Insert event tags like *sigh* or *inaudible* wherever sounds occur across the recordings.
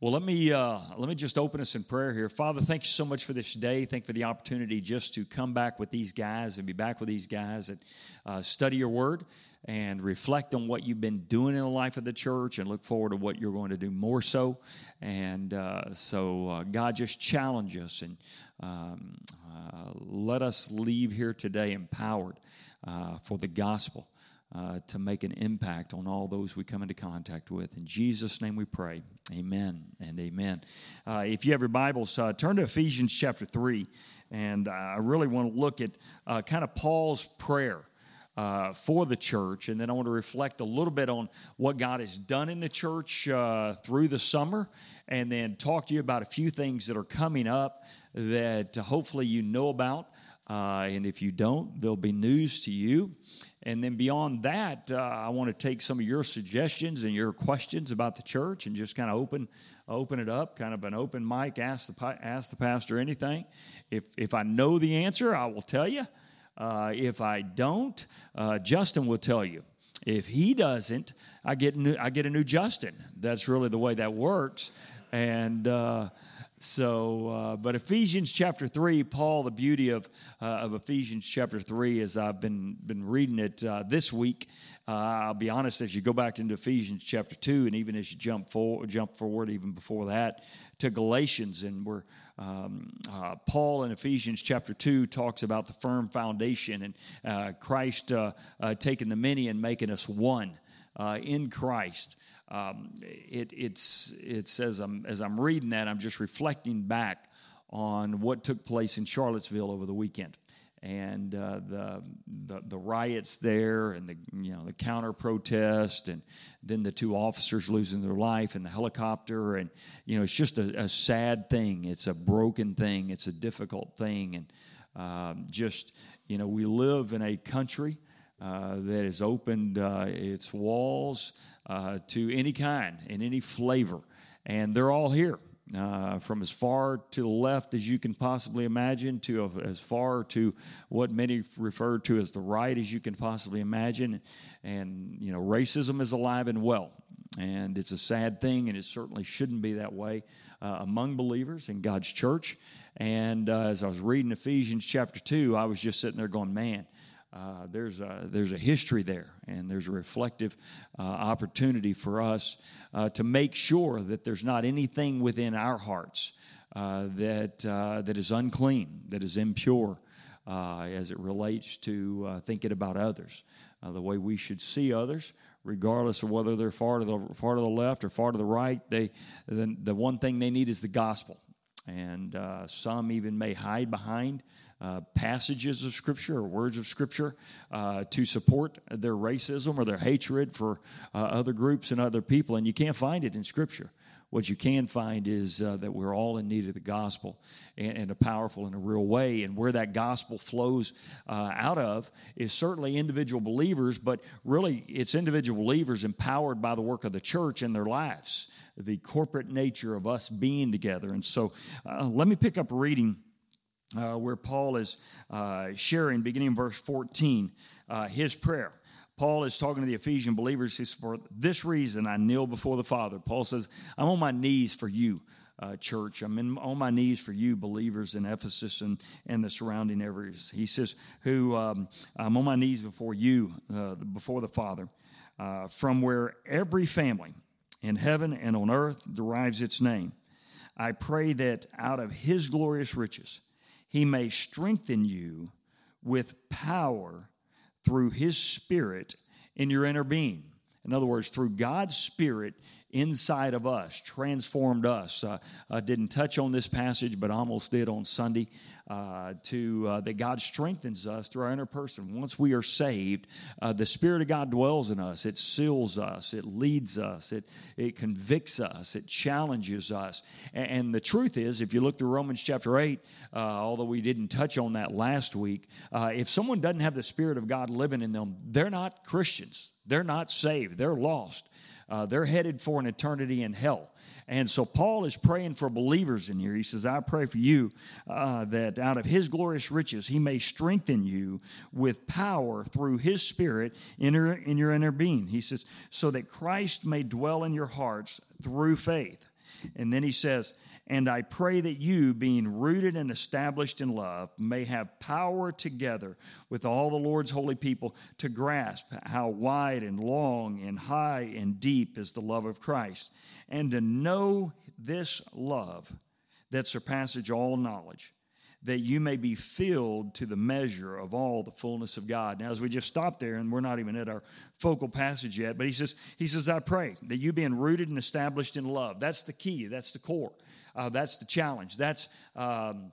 Well, let me uh, let me just open us in prayer here. Father, thank you so much for this day. Thank you for the opportunity just to come back with these guys and be back with these guys and uh, study your word and reflect on what you've been doing in the life of the church and look forward to what you're going to do more so. And uh, so, uh, God, just challenge us and um, uh, let us leave here today empowered uh, for the gospel uh, to make an impact on all those we come into contact with. In Jesus' name we pray. Amen and amen. Uh, if you have your Bibles, uh, turn to Ephesians chapter 3. And I really want to look at uh, kind of Paul's prayer. Uh, for the church, and then I want to reflect a little bit on what God has done in the church uh, through the summer, and then talk to you about a few things that are coming up that hopefully you know about. and if you don't, there'll be news to you. And then beyond that, uh, I want to take some of your suggestions and your questions about the church and just kind of open open it up, kind of an open mic. Ask the ask the pastor anything. If if I know the answer, I will tell you. Uh, if I don't, uh, Justin will tell you. If he doesn't, I get new, I get a new Justin. That's really the way that works. And uh, so, uh, but Ephesians chapter three, Paul, the beauty of uh, of Ephesians chapter three, as I've been been reading it uh, this week. Uh, I'll be honest, as you go back into Ephesians chapter two, and even as you jump forward, jump forward even before that to Galatians, and where um, uh, Paul in Ephesians chapter 2 talks about the firm foundation and uh, Christ taking the many and making us one in Christ um, it, it's, it says I'm, as I'm reading that, I'm just reflecting back on what took place in Charlottesville over the weekend. And uh, the, the, the riots there and the you know the counter protest and then the two officers losing their life and the helicopter. And you know it's just a, a sad thing. It's a broken thing. It's a difficult thing. And um, just you know we live in a country uh, that has opened uh, its walls uh, to any kind and any flavor. And they're all here. Uh, from as far to the left as you can possibly imagine to as far to what many refer to as the right as you can possibly imagine and you know racism is alive and well and it's a sad thing and it certainly shouldn't be that way uh, among believers in god's church and uh, as i was reading ephesians chapter 2 i was just sitting there going man uh, there's, a, there's a history there, and there's a reflective uh, opportunity for us uh, to make sure that there's not anything within our hearts uh, that, uh, that is unclean, that is impure, as it relates to thinking about others, the way we should see others. Regardless of whether they're far to the far to the left or far to the right, they the, the one thing they need is the gospel, and some even may hide behind uh, passages of Scripture or words of Scripture uh, to support their racism or their hatred for uh, other groups and other people. And you can't find it in Scripture. What you can find is uh, that we're all in need of the gospel in, in, a powerful and a real way. And where that gospel flows uh, out of is certainly individual believers, but really it's individual believers empowered by the work of the church in their lives, the corporate nature of us being together. And so let me pick up reading uh, where Paul is uh, sharing, beginning in verse 14, uh, his prayer. Paul is talking to the Ephesian believers. He says, For this reason I kneel before the Father. Paul says, I'm on my knees for you, uh, church. I'm in, on my knees for you, believers in Ephesus and, and the surrounding areas. He says, Who um, I'm on my knees before you, uh, before the Father, uh, from where every family in heaven and on earth derives its name. I pray that out of his glorious riches, he may strengthen you with power through his spirit in your inner being. In other words, through God's spirit inside of us, transformed us. Uh, I didn't touch on this passage, but almost did on Sunday uh, to uh, that God strengthens us through our inner person. Once we are saved, uh, the Spirit of God dwells in us. It seals us. It leads us. It it convicts us. It challenges us. And, and the truth is, if you look through Romans chapter eight, uh, although we didn't touch on that last week, uh, if someone doesn't have the Spirit of God living in them, they're not Christians. They're not saved. They're lost. Uh, they're headed for an eternity in hell. And so Paul is praying for believers in here. He says, I pray for you uh, that out of his glorious riches he may strengthen you with power through his spirit in your, in your inner being. He says, so that Christ may dwell in your hearts through faith. And then he says, And I pray that you, being rooted and established in love, may have power together with all the Lord's holy people to grasp how wide and long and high and deep is the love of Christ, and to know this love that surpasses all knowledge that you may be filled to the measure of all the fullness of God. Now, as we just stopped there, and we're not even at our focal passage yet, but he says, he says, I pray that you being rooted and established in love. That's the key. That's the core. Uh, that's the challenge. That's um,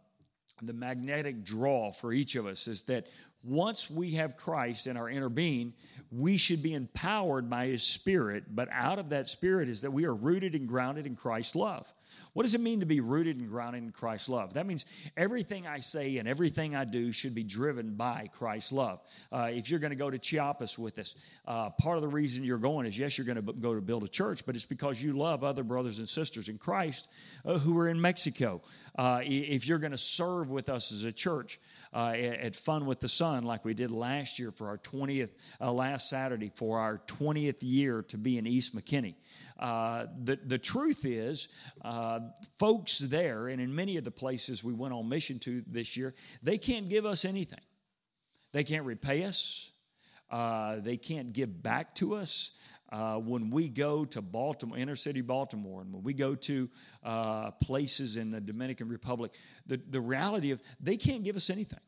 the magnetic draw for each of us is that once we have Christ in our inner being, we should be empowered by His Spirit. But out of that Spirit is that we are rooted and grounded in Christ's love. What does it mean to be rooted and grounded in Christ's love? That means everything I say and everything I do should be driven by Christ's love. Uh, if you're going to go to Chiapas with us, uh, part of the reason you're going is yes, you're going to go to build a church, but it's because you love other brothers and sisters in Christ uh, who are in Mexico. Uh, if you're going to serve with us as a church, uh, at Fun with the Sun, like we did last year for our 20th, uh, last Saturday for our 20th year to be in East McKinney. Uh, the, the truth is, uh, folks there, and in many of the places we went on mission to this year, they can't give us anything. They can't repay us, uh, they can't give back to us. Uh, when we go to Baltimore, inner city Baltimore, and when we go to uh, places in the Dominican Republic, the, the reality of they can't give us anything.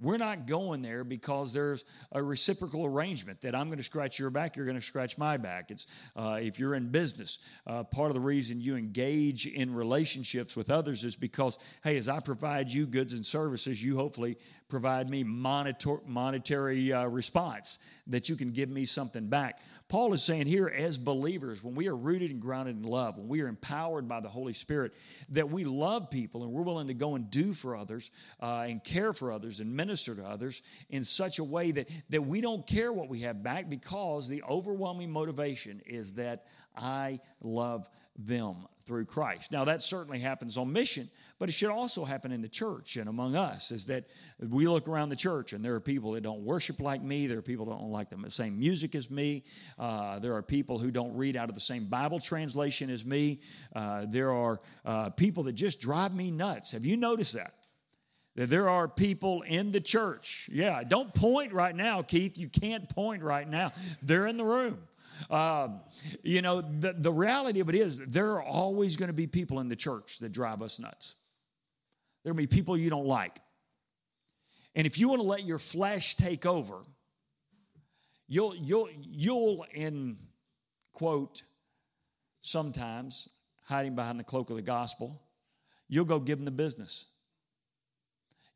We're not going there because there's a reciprocal arrangement that I'm going to scratch your back, you're going to scratch my back. It's uh, if you're in business, uh, part of the reason you engage in relationships with others is because, hey, as I provide you goods and services, you hopefully provide me monitor, monetary uh, response that you can give me something back. Paul is saying here, as believers, when we are rooted and grounded in love, when we are empowered by the Holy Spirit, that we love people and we're willing to go and do for others uh, and care for others and minister to others in such a way that, that we don't care what we have back because the overwhelming motivation is that I love them through Christ. Now, that certainly happens on mission but it should also happen in the church and among us is that we look around the church and there are people that don't worship like me. There are people that don't like the same music as me. Uh, there are people who don't read out of the same Bible translation as me. Uh, there are uh, people that just drive me nuts. Have you noticed that? That there are people in the church. Yeah, don't point right now, Keith. You can't point right now. They're in the room. Um, you know, the, the reality of it is, there are always going to be people in the church that drive us nuts. There'll be people you don't like. And if you want to let your flesh take over, you'll, you'll, you'll in quote, sometimes hiding behind the cloak of the gospel, you'll go give them the business.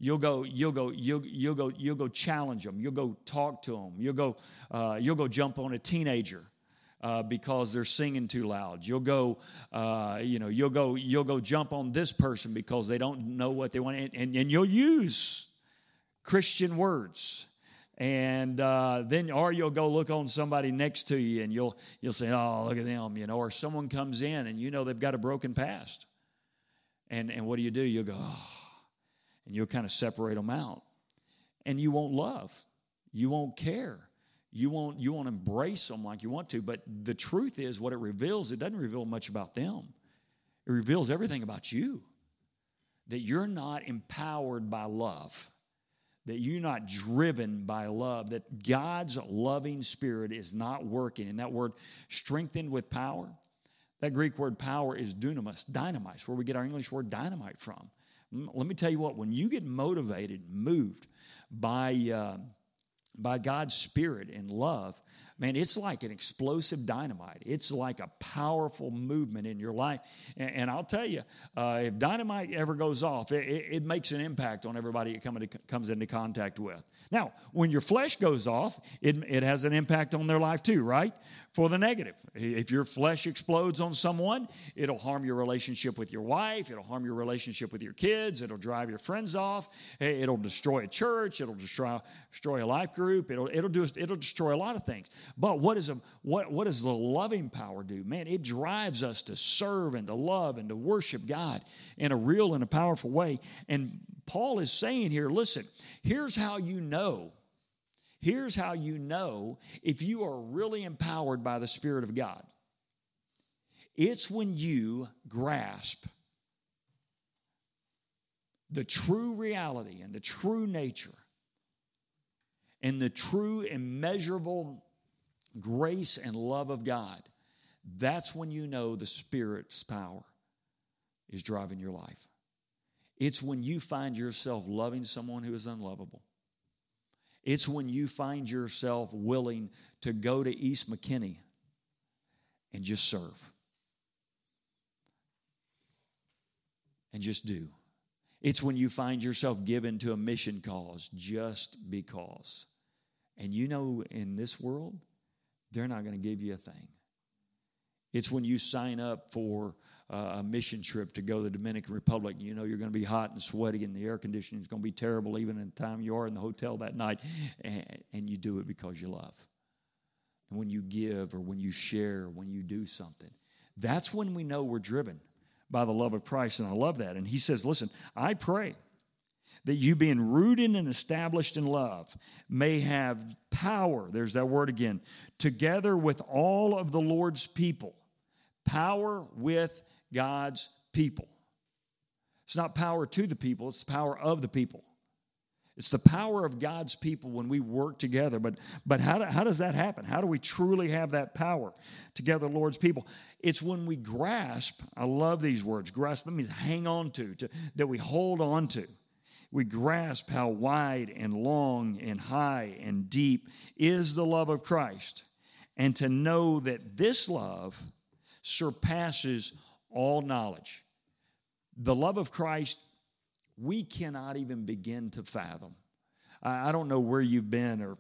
You'll go, you'll go, you'll, you'll go, you'll go challenge them. You'll go talk to them. You'll go, uh, you'll go jump on a teenager uh, because they're singing too loud. You'll go, uh, you know, you'll go, you'll go jump on this person because they don't know what they want, and, and, and you'll use Christian words. And uh, then, or you'll go look on somebody next to you, and you'll you'll say, "Oh, look at them," you know. Or someone comes in, and you know they've got a broken past, and and what do you do? You'll go, oh, and you'll kind of separate them out, and you won't love, you won't care, you won't you won't embrace them like you want to but the truth is what it reveals it doesn't reveal much about them. It reveals everything about you that you're not empowered by love that you're not driven by love that god's loving spirit is not working. And that word strengthened with power that greek word power is dunamis dynamite where we get our english word dynamite from. Let me tell you what when you get motivated moved by uh, by God's Spirit and love, man, it's like an explosive dynamite. It's like a powerful movement in your life. And, and I'll tell you, uh, if dynamite ever goes off, it, it, it, makes an impact on everybody it come into, comes into contact with. Now, when your flesh goes off, it, it has an impact on their life too, right? For the negative. If your flesh explodes on someone, it'll harm your relationship with your wife, it'll harm your relationship with your kids, it'll drive your friends off, it'll destroy a church, it'll destroy, destroy a life group, it'll, it'll, do, it'll destroy a lot of things. But what, is a, what, what does the loving power do? Man, it drives us to serve and to love and to worship God in a real and a powerful way. And Paul is saying here listen, here's how you know. Here's how you know if you are really empowered by the Spirit of God. It's when you grasp the true reality and the true nature and the true immeasurable grace and love of God. That's when you know the Spirit's power is driving your life. It's when you find yourself loving someone who is unlovable. It's when you find yourself willing to go to East McKinney and just serve. And just do. It's when you find yourself given to a mission cause just because. And you know, in this world, they're not going to give you a thing. It's when you sign up for a mission trip to go to the Dominican Republic. You know you're going to be hot and sweaty, and the air conditioning is going to be terrible even in the time you are in the hotel that night. And, and you do it because you love. And when you give or when you share, when you do something, that's when we know we're driven by the love of Christ. And I love that. And he says, Listen, I pray that you, being rooted and established in love, may have power, there's that word again, together with all of the Lord's people. Power with God's people. It's not power to the people, it's power of the people. It's the power of God's people when we work together. But, but how, do, how does that happen? How do we truly have that power together, Lord's people? It's when we grasp, I love these words, grasp that means hang on to, to that we hold on to. We grasp how wide and long and high and deep is the love of Christ. And to know that this love surpasses all knowledge. The love of Christ, we cannot even begin to fathom. I don't know where you've been or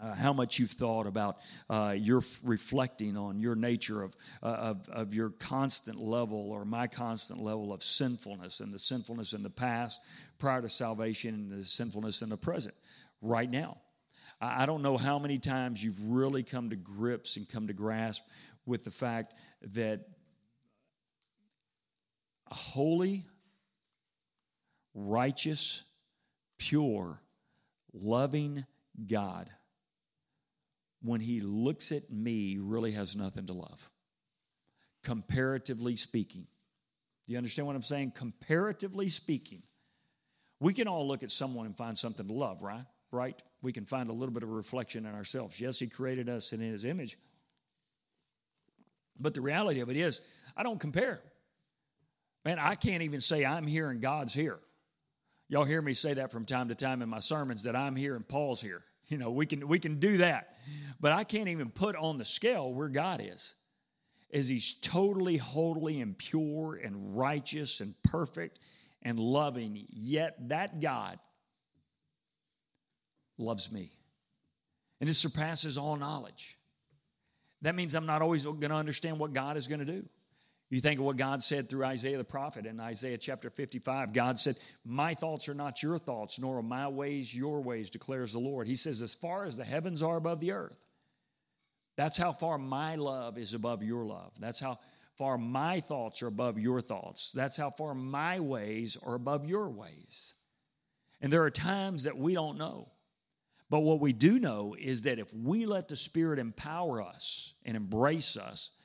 uh, how much you've thought about uh, your f- reflecting on your nature of, uh, of, of, your constant level or my constant level of sinfulness and the sinfulness in the past prior to salvation and the sinfulness in the present right now. I, I don't know how many times you've really come to grips and come to grasp with the fact that a holy, righteous, pure, loving God, when He looks at me, really has nothing to love, comparatively speaking. Do you understand what I'm saying? Comparatively speaking, we can all look at someone and find something to love, right? Right? We can find a little bit of reflection in ourselves. Yes, He created us in His image. But the reality of it is, I don't compare. Man, I can't even say I'm here and God's here. Y'all hear me say that from time to time in my sermons that I'm here and Paul's here. *laughs* You know, we can we can do that. But I can't even put on the scale where God is. Is he's totally holy and pure and righteous and perfect and loving, yet that God loves me. And it surpasses all knowledge. That means I'm not always going to understand what God is going to do. You think of what God said through Isaiah the prophet in Isaiah chapter 55. God said, My thoughts are not your thoughts, nor are my ways your ways, declares the Lord. He says, As far as the heavens are above the earth, that's how far my love is above your love. That's how far my thoughts are above your thoughts. That's how far my ways are above your ways. And there are times that we don't know. But what we do know is that if we let the Spirit empower us and embrace us,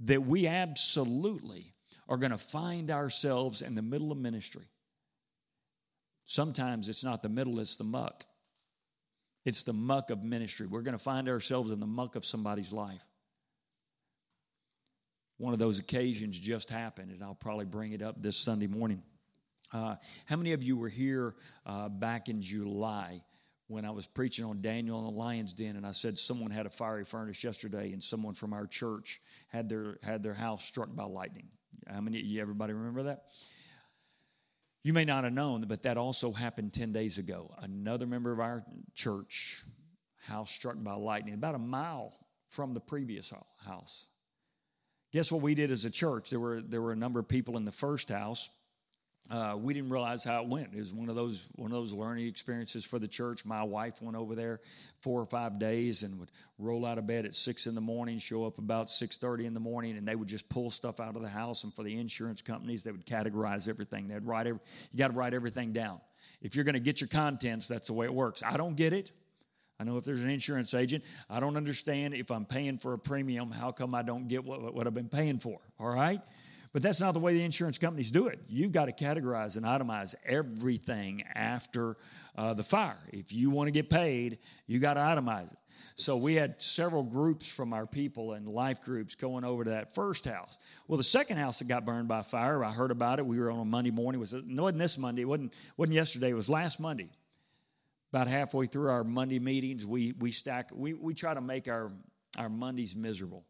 that we absolutely are going to find ourselves in the middle of ministry. Sometimes it's not the middle, it's the muck. It's the muck of ministry. We're going to find ourselves in the muck of somebody's life. One of those occasions just happened, and I'll probably bring it up this Sunday morning. Uh, how many of you were here uh, back in July when I was preaching on Daniel in the lion's den, and I said someone had a fiery furnace yesterday, and someone from our church had their had their house struck by lightning. How many? You everybody remember that? You may not have known, but that also happened ten days ago. Another member of our church house struck by lightning, about a mile from the previous house. Guess what we did as a church? There were there were a number of people in the first house uh, we didn't realize how it went. It was one of those one of those learning experiences for the church. My wife went over there four or five days and would roll out of bed at six in the morning, show up about six thirty in the morning, and they would just pull stuff out of the house. And for the insurance companies, they would categorize everything. They'd write every, you got to write everything down. If you're going to get your contents, that's the way it works. I don't get it. I know if there's an insurance agent, I don't understand if I'm paying for a premium, how come I don't get what, what I've been paying for? All right? But that's not the way the insurance companies do it. You've got to categorize and itemize everything after uh, the fire. If you want to get paid, you got to itemize it. So we had several groups from our people and life groups going over to that first house. Well, the second house that got burned by fire, I heard about it. We were on a Monday morning. It, was, it wasn't this Monday. It wasn't, wasn't yesterday. It was last Monday. About halfway through our Monday meetings, we, we stack, we, we try to make our, our Mondays miserable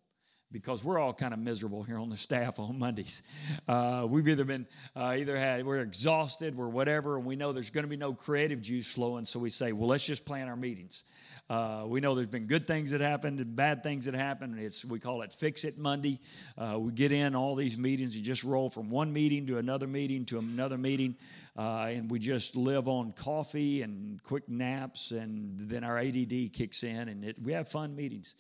because we're all kind of miserable here on the staff on Mondays. Uh, we've either been uh, either had we're exhausted, we're whatever, and we know there's going to be no creative juice flowing, so we say, well, let's just plan our meetings. Uh, we know there's been good things that happened and bad things that happened. It's we call it Fix It Monday. Uh, we get in all these meetings. You just roll from one meeting to another meeting to another meeting, uh, and we just live on coffee and quick naps, and then our ADD kicks in, and it, we have fun meetings.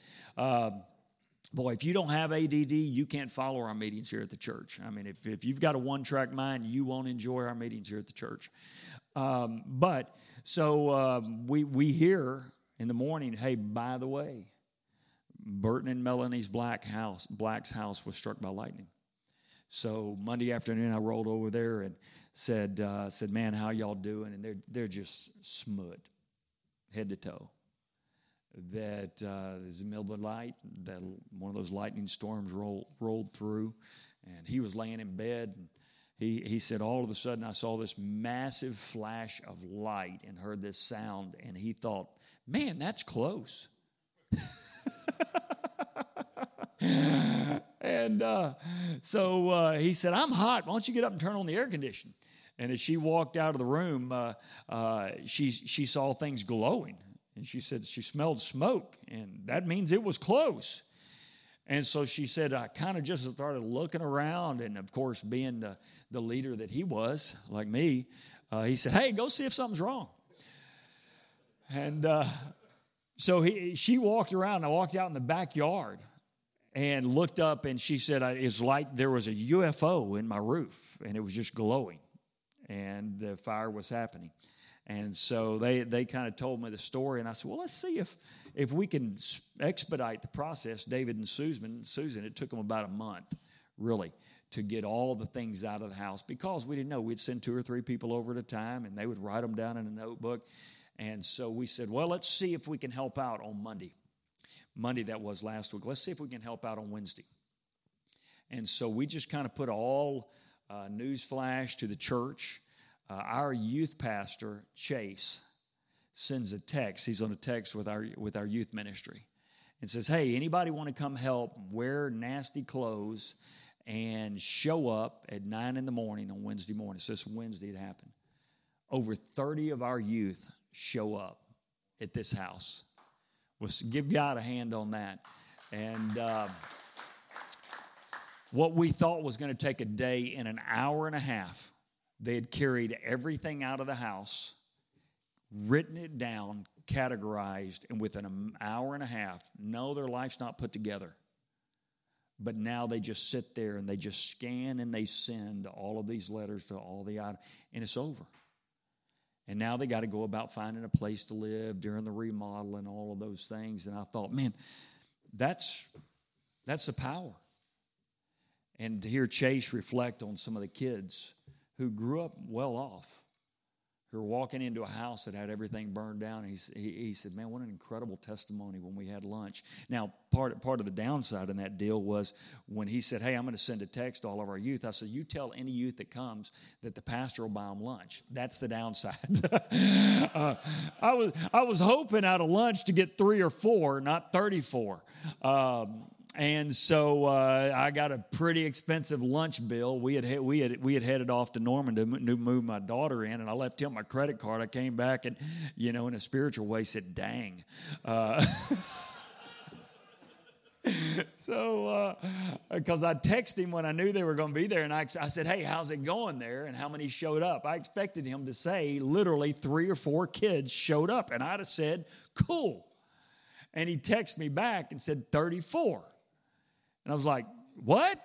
Boy, if you don't have ADD, you can't follow our meetings here at the church. I mean, if, if you've got a one track mind, you won't enjoy our meetings here at the church. Um, but so um, we, we hear in the morning, hey, by the way, Burton and Melanie's black house, Black's house was struck by lightning. So Monday afternoon, I rolled over there and said, uh, said, man, how y'all doing? And they're, they're just smut, head to toe. That uh, is the middle of the night, that one of those lightning storms rolled, rolled through, and he was laying in bed. And he, he said, all of a sudden, I saw this massive flash of light and heard this sound, and he thought, man, that's close. *laughs* and uh, so uh, he said, I'm hot. Why don't you get up and turn on the air conditioning? And as she walked out of the room, uh, uh, she, she saw things glowing. And she said she smelled smoke, and that means it was close. And so she said, I kind of just started looking around. And of course, being the, the leader that he was, like me, uh, he said, Hey, go see if something's wrong. And uh, so he, she walked around. I walked out in the backyard and looked up, and she said, It's like there was a UFO in my roof, and it was just glowing, and the fire was happening. And so they, they kind of told me the story, and I said, Well, let's see if, if we can expedite the process. David and Susan, Susan, it took them about a month, really, to get all the things out of the house because we didn't know. We'd send two or three people over at a time, and they would write them down in a notebook. And so we said, well, let's see if we can help out on Monday. Monday, that was last week. Let's see if we can help out on Wednesday. And so we just kind of put all uh, news flash to the church. Uh, our youth pastor, Chase, sends a text. He's on a text with our, with our youth ministry and says, Hey, anybody want to come help wear nasty clothes and show up at 9 in the morning on Wednesday morning? So this Wednesday it happened. Over 30 of our youth show up at this house. We'll give God a hand on that. And uh, what we thought was going to take a day in an hour and a half, they had carried everything out of the house, written it down, categorized, and within an hour and a half, no, their life's not put together. But now they just sit there and they just scan and they send all of these letters to all the items, and it's over. And now they got to go about finding a place to live during the remodel and all of those things. And I thought, man, that's that's the power. And to hear Chase reflect on some of the kids who grew up well off who were walking into a house that had everything burned down. He, he, he, said, Man, what an incredible testimony when we had lunch. Now, part, part of the downside in that deal was when he said, Hey, I'm going to send a text to all of our youth. I said, You tell any youth that comes that the pastor will buy them lunch. That's the downside. *laughs* uh, I, was, I was hoping out of lunch to get three or four, not 34. Um, and so uh, I got a pretty expensive lunch bill. We had we had we had headed off to Norman to move my daughter in, and I left him my credit card. I came back and, you know, in a spiritual way, said, "Dang." Uh, *laughs* so because uh, I texted him when I knew they were going to be there, and I, I said, "Hey, how's it going there?" And how many showed up? I expected him to say literally three or four kids showed up, and I'd have said, "Cool." And he texted me back and said 34. And I was like, what?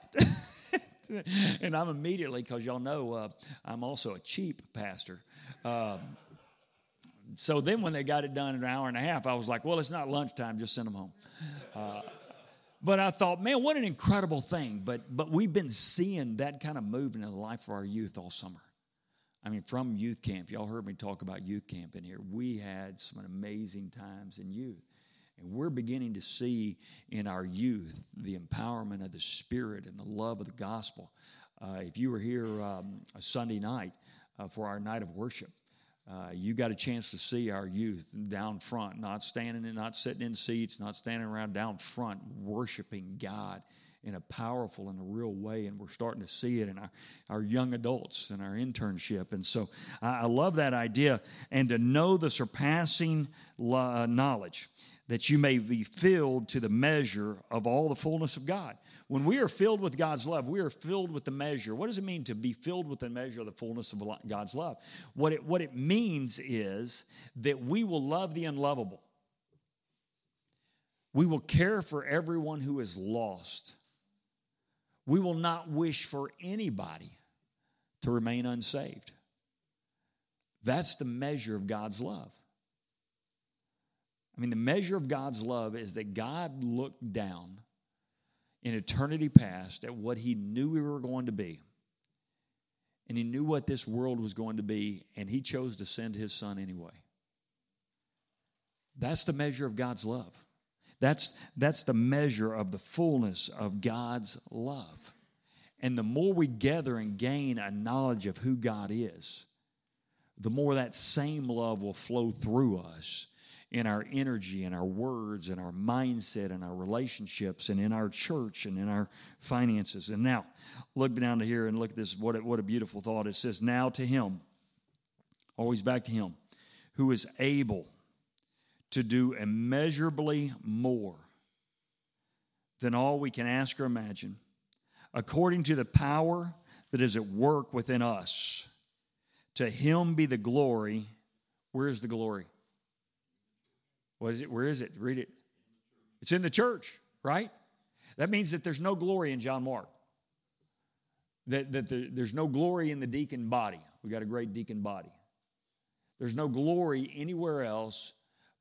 *laughs* and I'm immediately, because y'all know uh, I'm also a cheap pastor. Um, so then when they got it done in an hour and a half, I was like, well, it's not lunchtime, just send them home. Uh, but I thought, man, what an incredible thing. But, but we've been seeing that kind of movement in the life of our youth all summer. I mean, from youth camp, y'all heard me talk about youth camp in here. We had some amazing times in youth. And we're beginning to see in our youth the empowerment of the Spirit and the love of the gospel. Uh, if you were here um, a Sunday night uh, for our night of worship, uh, you got a chance to see our youth down front, not standing and not sitting in seats, not standing around down front, worshiping God in a powerful and a real way. And we're starting to see it in our, our young adults and our internship. And so I, I love that idea. And to know the surpassing uh, knowledge that you may be filled to the measure of all the fullness of God. When we are filled with God's love, we are filled with the measure. What does it mean to be filled with the measure of the fullness of God's love? What it, what it means is that we will love the unlovable. We will care for everyone who is lost. We will not wish for anybody to remain unsaved. That's the measure of God's love. I mean, the measure of God's love is that God looked down in eternity past at what He knew we were going to be. And He knew what this world was going to be, and He chose to send His Son anyway. That's the measure of God's love. That's, that's the measure of the fullness of God's love. And the more we gather and gain a knowledge of who God is, the more that same love will flow through us in our energy and our words and our mindset and our relationships and in our church and in our finances. And now, look down to here and look at this. What a, what a beautiful thought. It says, Now to him, always back to him, who is able to do immeasurably more than all we can ask or imagine, according to the power that is at work within us. To him be the glory. Where is the glory? What is it? Where is it? Read it. It's in the church, right? That means that there's no glory in John Mark. That, that the, there's no glory in the deacon body. We got a great deacon body. There's no glory anywhere else,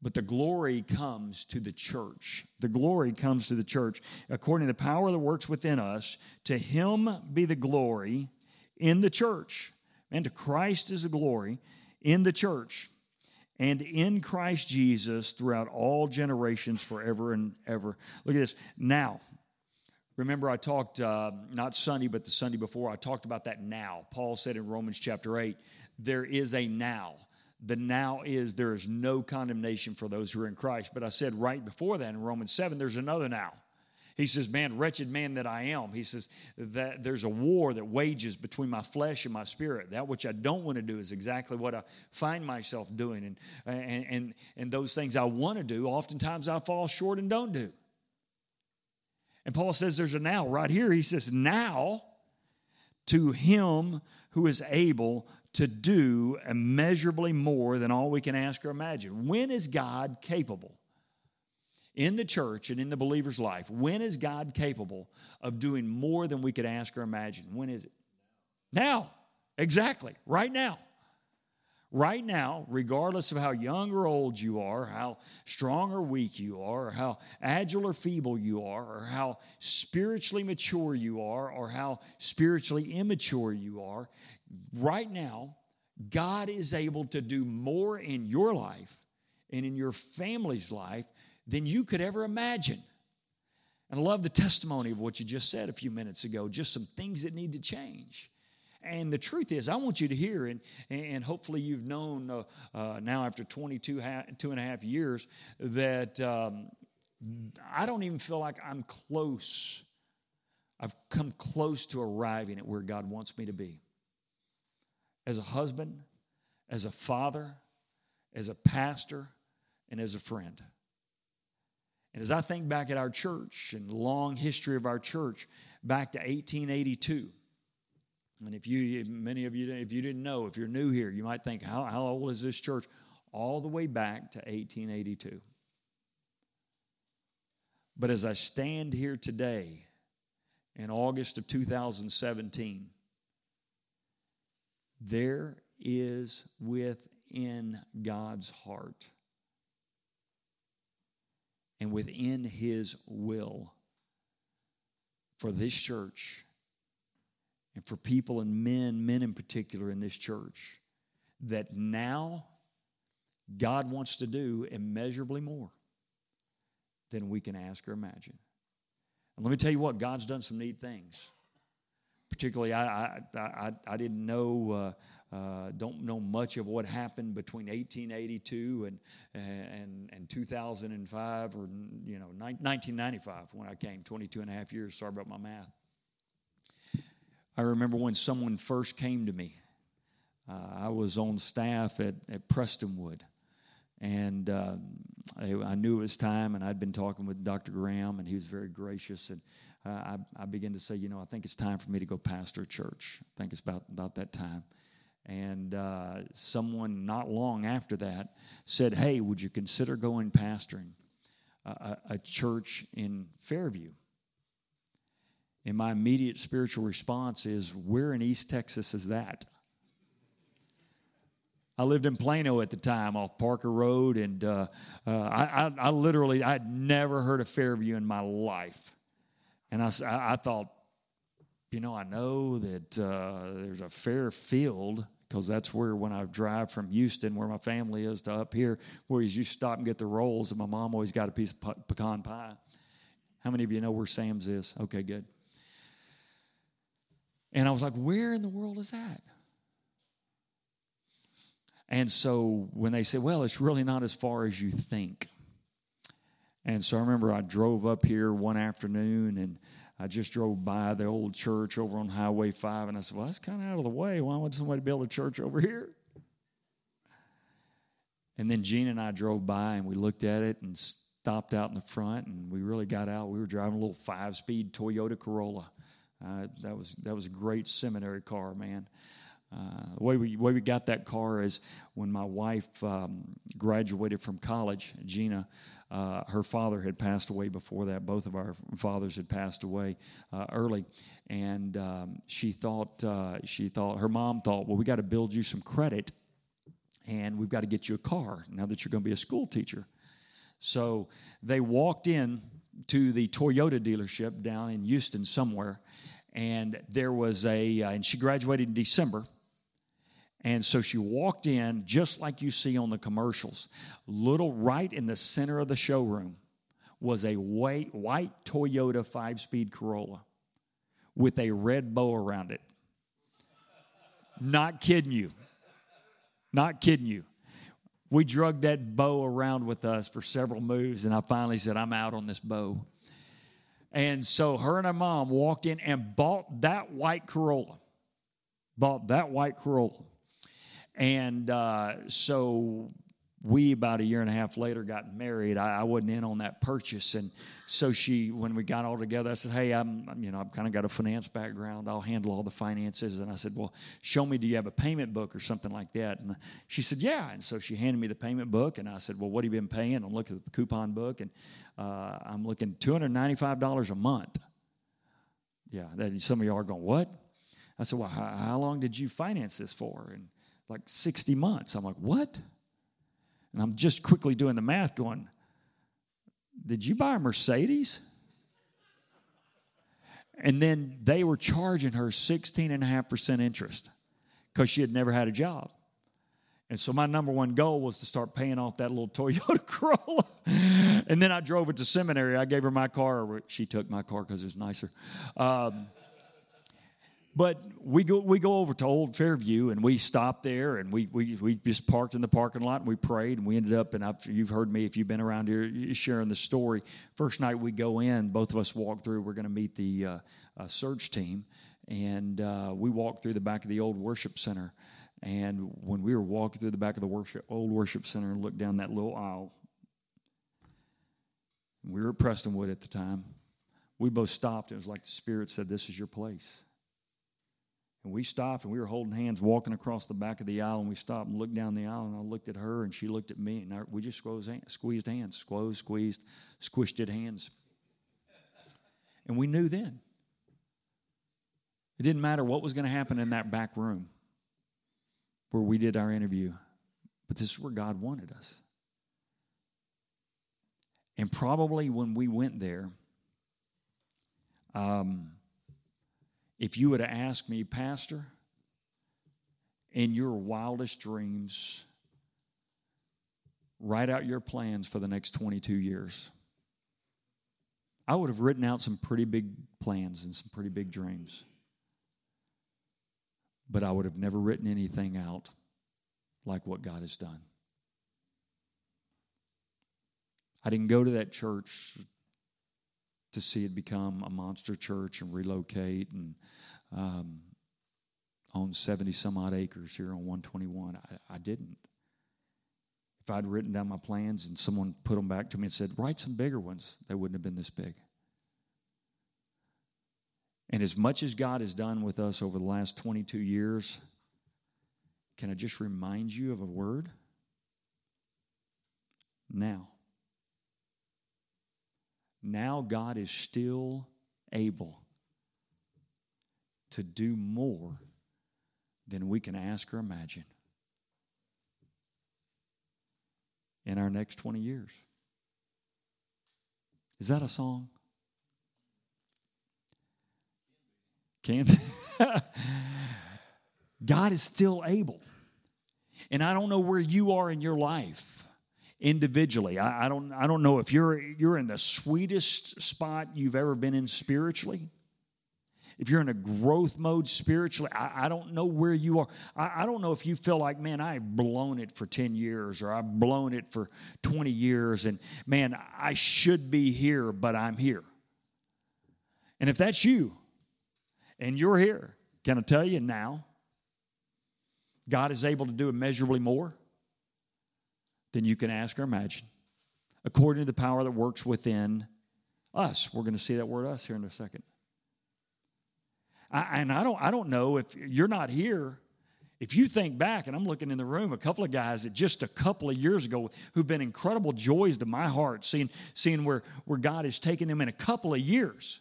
but the glory comes to the church. The glory comes to the church. According to the power that works within us, to him be the glory in the church. And to Christ is the glory in the church and in Christ Jesus throughout all generations, forever and ever. Look at this. Now, remember I talked, uh, not Sunday, but the Sunday before, I talked about that now. Paul said in Romans chapter 8, there is a now. The now is there is no condemnation for those who are in Christ. But I said right before that in Romans 7, there's another now. He says, Man, wretched man that I am. He says, that there's a war that wages between my flesh and my spirit. That which I don't want to do is exactly what I find myself doing. And, and, and, and those things I want to do, oftentimes I fall short and don't do. And Paul says there's a now right here. He says, Now to him who is able to do immeasurably more than all we can ask or imagine. When is God capable? In the church and in the believer's life, when is God capable of doing more than we could ask or imagine? When is it? Now. Exactly. Right now. Right now, regardless of how young or old you are, how strong or weak you are, or how agile or feeble you are, or how spiritually mature you are, or how spiritually immature you are, right now, God is able to do more in your life and in your family's life than you could ever imagine. And I love the testimony of what you just said a few minutes ago, just some things that need to change. And the truth is, I want you to hear, and, and hopefully you've known uh, uh, now after 22 ha- two and a half years that um, I don't even feel like I'm close. I've come close to arriving at where God wants me to be. As a husband, as a father, as a pastor, and as a friend. And as I think back at our church and the long history of our church back to 1882, and if you, many of you, if you didn't know, if you're new here, you might think, how, how old is this church? All the way back to 1882. But as I stand here today in August of 2017, there is within within God's heart and within His will for this church and for people and men, men in particular in this church, that now God wants to do immeasurably more than we can ask or imagine. And let me tell you what, God's done some neat things. Particularly, I, I, I, I didn't know, uh, uh, don't know much of what happened between 1882 and, and, and 2005 or, you know, 1995 when I came, 22 and a half years. Sorry about my math. I remember when someone first came to me. Uh, I was on staff at, at Prestonwood, and uh, I, I, knew it was time, and I'd been talking with Dr. Graham, and he was very gracious. And uh, I, I began to say, you know, I think it's time for me to go pastor a church. I think it's about, about that time. And uh, someone not long after that said, hey, would you consider going pastoring a, a church in Fairview? And my immediate spiritual response is, Where in East Texas is that? I lived in Plano at the time off Parker Road, and uh, uh, I, I, I, literally, I'd never heard of Fairview in my life. And I, I thought, you know, I know that uh, there's a Fairfield because that's where when I drive from Houston, where my family is, to up here, where you stop and get the rolls, and my mom always got a piece of pecan pie. How many of you know where Sam's is? Okay, good. And I was like, where in the world is that? And so when they said, well, it's really not as far as you think. And so I remember I drove up here one afternoon and I just drove by the old church over on Highway 5 and I said, well, that's kind of out of the way. Why would somebody build a church over here? And then Gene and I drove by and we looked at it and stopped out in the front and we really got out. We were driving a little five speed Toyota Corolla. Uh, that was that was a great seminary car, man. Uh, the way we way we got that car is when my wife um, graduated from college. Gina, uh, her father had passed away before that. Both of our fathers had passed away uh, early, and um, she thought uh, she thought her mom thought, well, we got to build you some credit, and we've got to get you a car now that you're going to be a school teacher. So they walked in to the Toyota dealership down in Houston somewhere and there was a, uh, and she graduated in December. And so she walked in just like you see on the commercials. Little right in the center of the showroom was a white, white Toyota five speed Corolla with a red bow around it. Not kidding you. Not kidding you. We drug that bow around with us for several moves, and I finally said, I'm out on this bow. And so her and her mom walked in and bought that white Corolla. Bought that white Corolla. And uh, so we about a year and a half later got married. I, I, wasn't in on that purchase, and so she, when we got all together, I said, "Hey, I'm, you know, I've kind of got a finance background. I'll handle all the finances." And I said, "Well, show me. Do you have a payment book or something like that?" And she said, "Yeah." And so she handed me the payment book, and I said, "Well, what have you been paying?" I'm looking at the coupon book, and uh, I'm looking two hundred ninety-five dollars a month. Yeah, that, some of y'all are going, "What?" I said, "Well, how, how long did you finance this for?" And like sixty months. I'm like, "What?" And I'm just quickly doing the math going, Did you buy a Mercedes? And then they were charging her 16.5% interest because she had never had a job. And so my number one goal was to start paying off that little Toyota *laughs* Corolla. and then I drove it to seminary. I gave her my car. She took my car because it was nicer. Um, but we go we go over to Old Fairview and we stopped there and we we, we just parked in the parking lot and we prayed and we ended up and I've, you've heard me if you've been around here sharing the story. First night we go in, both of us walk through. We're going to meet the uh, uh, search team, and uh, we walked through the back of the old worship center. And when we were walking through the back of the worship old worship center and looked down that little aisle, we were at Prestonwood at the time. We both stopped. It was like the Spirit said, "This is your place." And we stopped and we were holding hands walking across the back of the aisle. And we stopped and looked down the aisle. And I looked at her and she looked at me. And we just squeezed hands, squeezed hands, squeezed, squeezed, squished it hands. And we knew then. It didn't matter what was going to happen in that back room where we did our interview. But this is where God wanted us. And probably when we went there, um, if you would have asked me, Pastor, in your wildest dreams, write out your plans for the next 22 years. I would have written out some pretty big plans and some pretty big dreams. But I would have never written anything out like what God has done. I didn't go to that church to see it become a monster church and relocate and um, own 70 some odd acres here on 121. I, I didn't. If I'd written down my plans and someone put them back to me and said, write some bigger ones, they wouldn't have been this big. And as much as God has done with us over the last 22 years, can I just remind you of a word? Now. Now God is still able to do more than we can ask or imagine in our next 20 years. Is that a song? Can *laughs* God is still able. And I don't know where you are in your life individually. I, I, don't I don't know if you're you're in the sweetest spot you've ever been in spiritually. If you're in a growth mode spiritually, I, I don't know where you are. I, I don't know if you feel like, man, I've blown it for 10 years or I've blown it for 20 years and man, I should be here, but I'm here. And if that's you and you're here, can I tell you now? God is able to do immeasurably more than you can ask or imagine, according to the power that works within us. We're going to see that word us here in a second. I, and I don't, I don't know if you're not here. If you think back, and I'm looking in the room, a couple of guys that just a couple of years ago who've been incredible joys to my heart, seeing, seeing where, where God has taken them in a couple of years.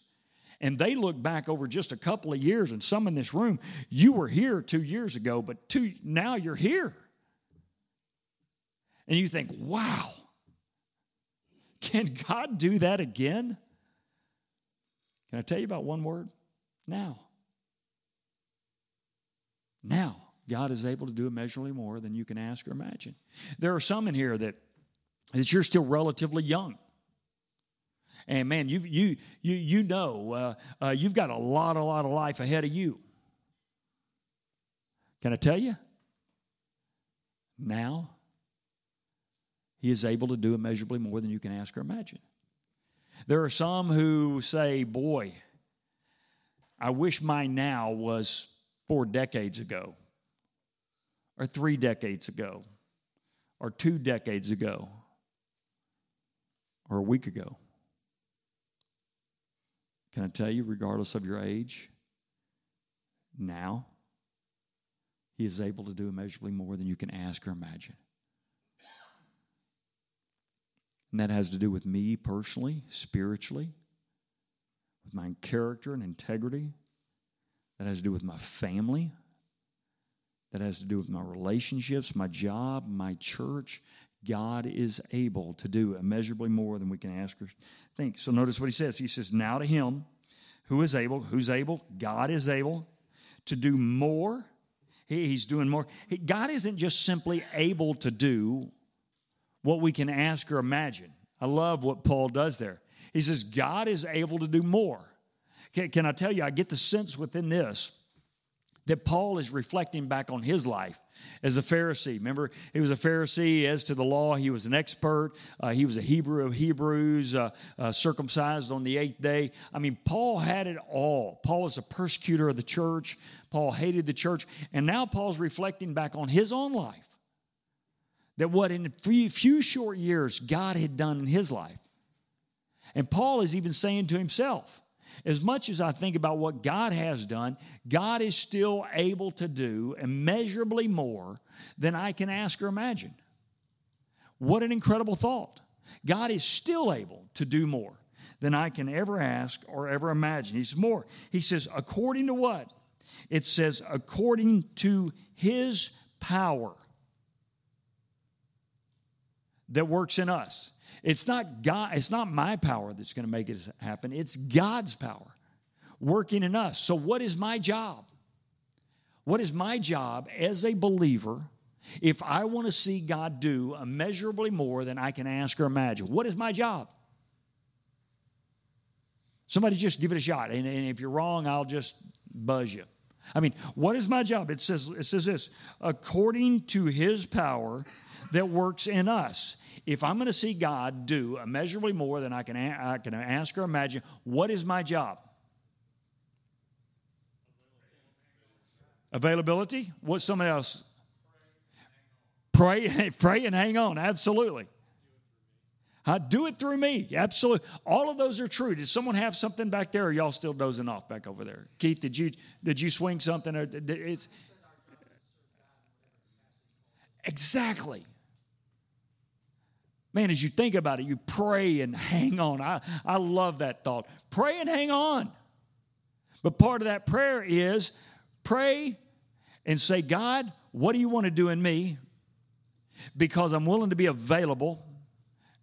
And they look back over just a couple of years, and some in this room, you were here two years ago, but two, now you're here. And you think, wow, can God do that again? Can I tell you about one word? Now. Now, God is able to do immeasurably more than you can ask or imagine. There are some in here that, that you're still relatively young. And man, you you you you know uh, uh, you've got a lot, a lot of life ahead of you. Can I tell you? Now, He is able to do immeasurably more than you can ask or imagine. There are some who say, "Boy, I wish my now was four decades ago, or three decades ago, or two decades ago, or a week ago." Can I tell you, regardless of your age, now He is able to do immeasurably more than you can ask or imagine. And that has to do with me personally, spiritually, with my character and integrity. That has to do with my family. That has to do with my relationships, my job, my church. God is able to do immeasurably more than we can ask or think. So notice what he says. He says, Now to him who is able, who's able? God is able to do more. he's doing more. God isn't just simply able to do what we can ask or imagine. I love what Paul does there. He says, God is able to do more. Can, can I tell you, I get the sense within this that Paul is reflecting back on his life as a Pharisee. Remember, he was a Pharisee as to the law. He was an expert. Uh, he was a Hebrew of Hebrews, uh, uh, circumcised on the eighth day. I mean, Paul had it all. Paul was a persecutor of the church. Paul hated the church. And now Paul's reflecting back on his own life. That what in a few, few short years God had done in his life. And Paul is even saying to himself, as much as I think about what God has done, God is still able to do immeasurably more than I can ask or imagine. What an incredible thought. God is still able to do more than I can ever ask or ever imagine. He's more. He says, according to what? It says, according to his power. That works in us. It's not God, it's not my power that's going to make it happen. It's God's power working in us. So what is my job? What is my job as a believer if I want to see God do immeasurably more than I can ask or imagine? What is my job? Somebody just give it a shot. And, and if you're wrong, I'll just buzz you. I mean, what is my job? It says, it says this according to his power that works in us. If I'm going to see God do immeasurably more than I can, I can ask or imagine, what is my job? Availability? What's somebody else? Pray, *laughs* pray and hang on. Absolutely. Uh, do it through me. Absolutely. All of those are true. Did someone have something back there, or y'all still dozing off back over there? Keith, did you did you swing something? Or it's exactly. Man, as you think about it, you pray and *laughs* hang on. I, I love that thought. Pray and hang on. But part of that prayer is pray and say, God, what do you want to do in me? Because I'm willing to be available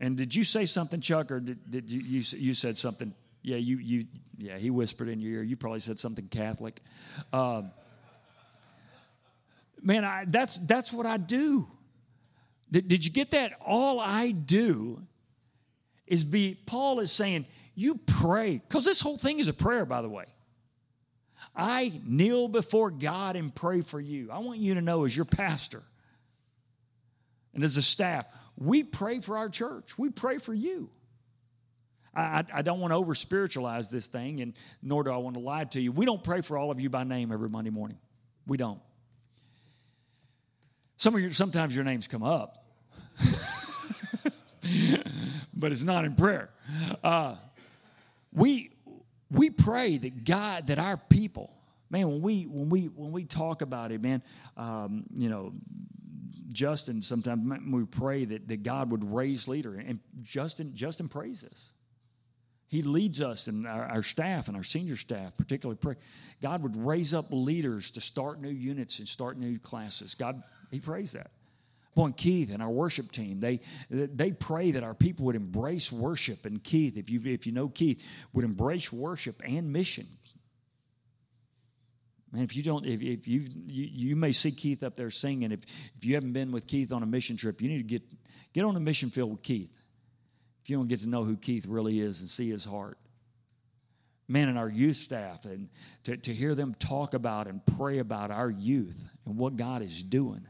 and did you say something, Chuck, or did, did you, you, you said something? Yeah, you, you, yeah, he whispered in your ear. You probably said something Catholic. Um, man, I, that's, that's what I do. Did, did you get that? All I do is be, Paul is saying, you pray, because this whole thing is a prayer, by the way. I kneel before God and pray for you. I want you to know, as your pastor and as a staff, we pray for our church. We pray for you. I, I don't want to over spiritualize this thing, and nor do I want to lie to you. We don't pray for all of you by name every Monday morning. We don't. Some of your, sometimes your names come up, *laughs* but it's not in prayer. Uh, we we pray that God, that our people, man, when we when we when we talk about it, man, um, you know, Justin, sometimes we pray that, that God would raise leader, and Justin, Justin prays this. He leads us and our, our, staff and our senior staff, particularly pray. God would raise up leaders to start new units and start new classes. God, He prays that. Boy, Keith and our worship team, they they pray that our people would embrace worship. And Keith, if you if you know Keith, would embrace worship and mission. Man, if you don't, if, if you you may see Keith up there singing. If if you haven't been with Keith on a mission trip, you need to get get on a mission field with Keith. If you don't get to know who Keith really is and see his heart, man, and our youth staff, and to, to hear them talk about and pray about our youth and what God is doing,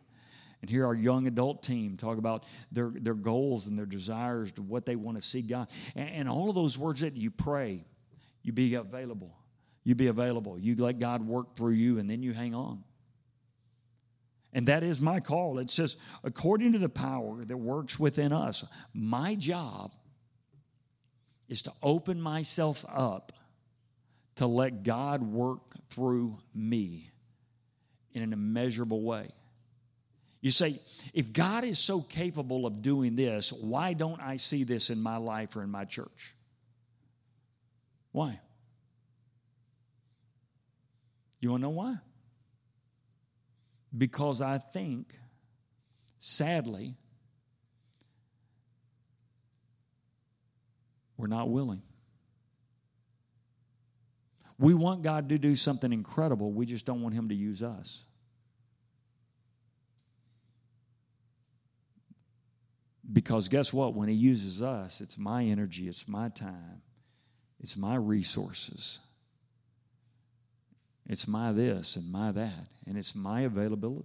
and hear our young adult team talk about their their goals and their desires to what they want to see God, and, and all of those words that you pray, you be available you be available. You let God work through you, and then you hang on. And that is my call. It says, according to the power that works within us, my job is to open myself up to let God work through me in an immeasurable way. You say, if God is so capable of doing this, why don't I see this in my life or in my church? Why? You want to know why? Because I think, sadly, we're not willing. We want God to do something incredible, we just don't want Him to use us. Because guess what? When He uses us, it's my energy, it's my time, it's my resources. It's my this and my that, and it's my availability.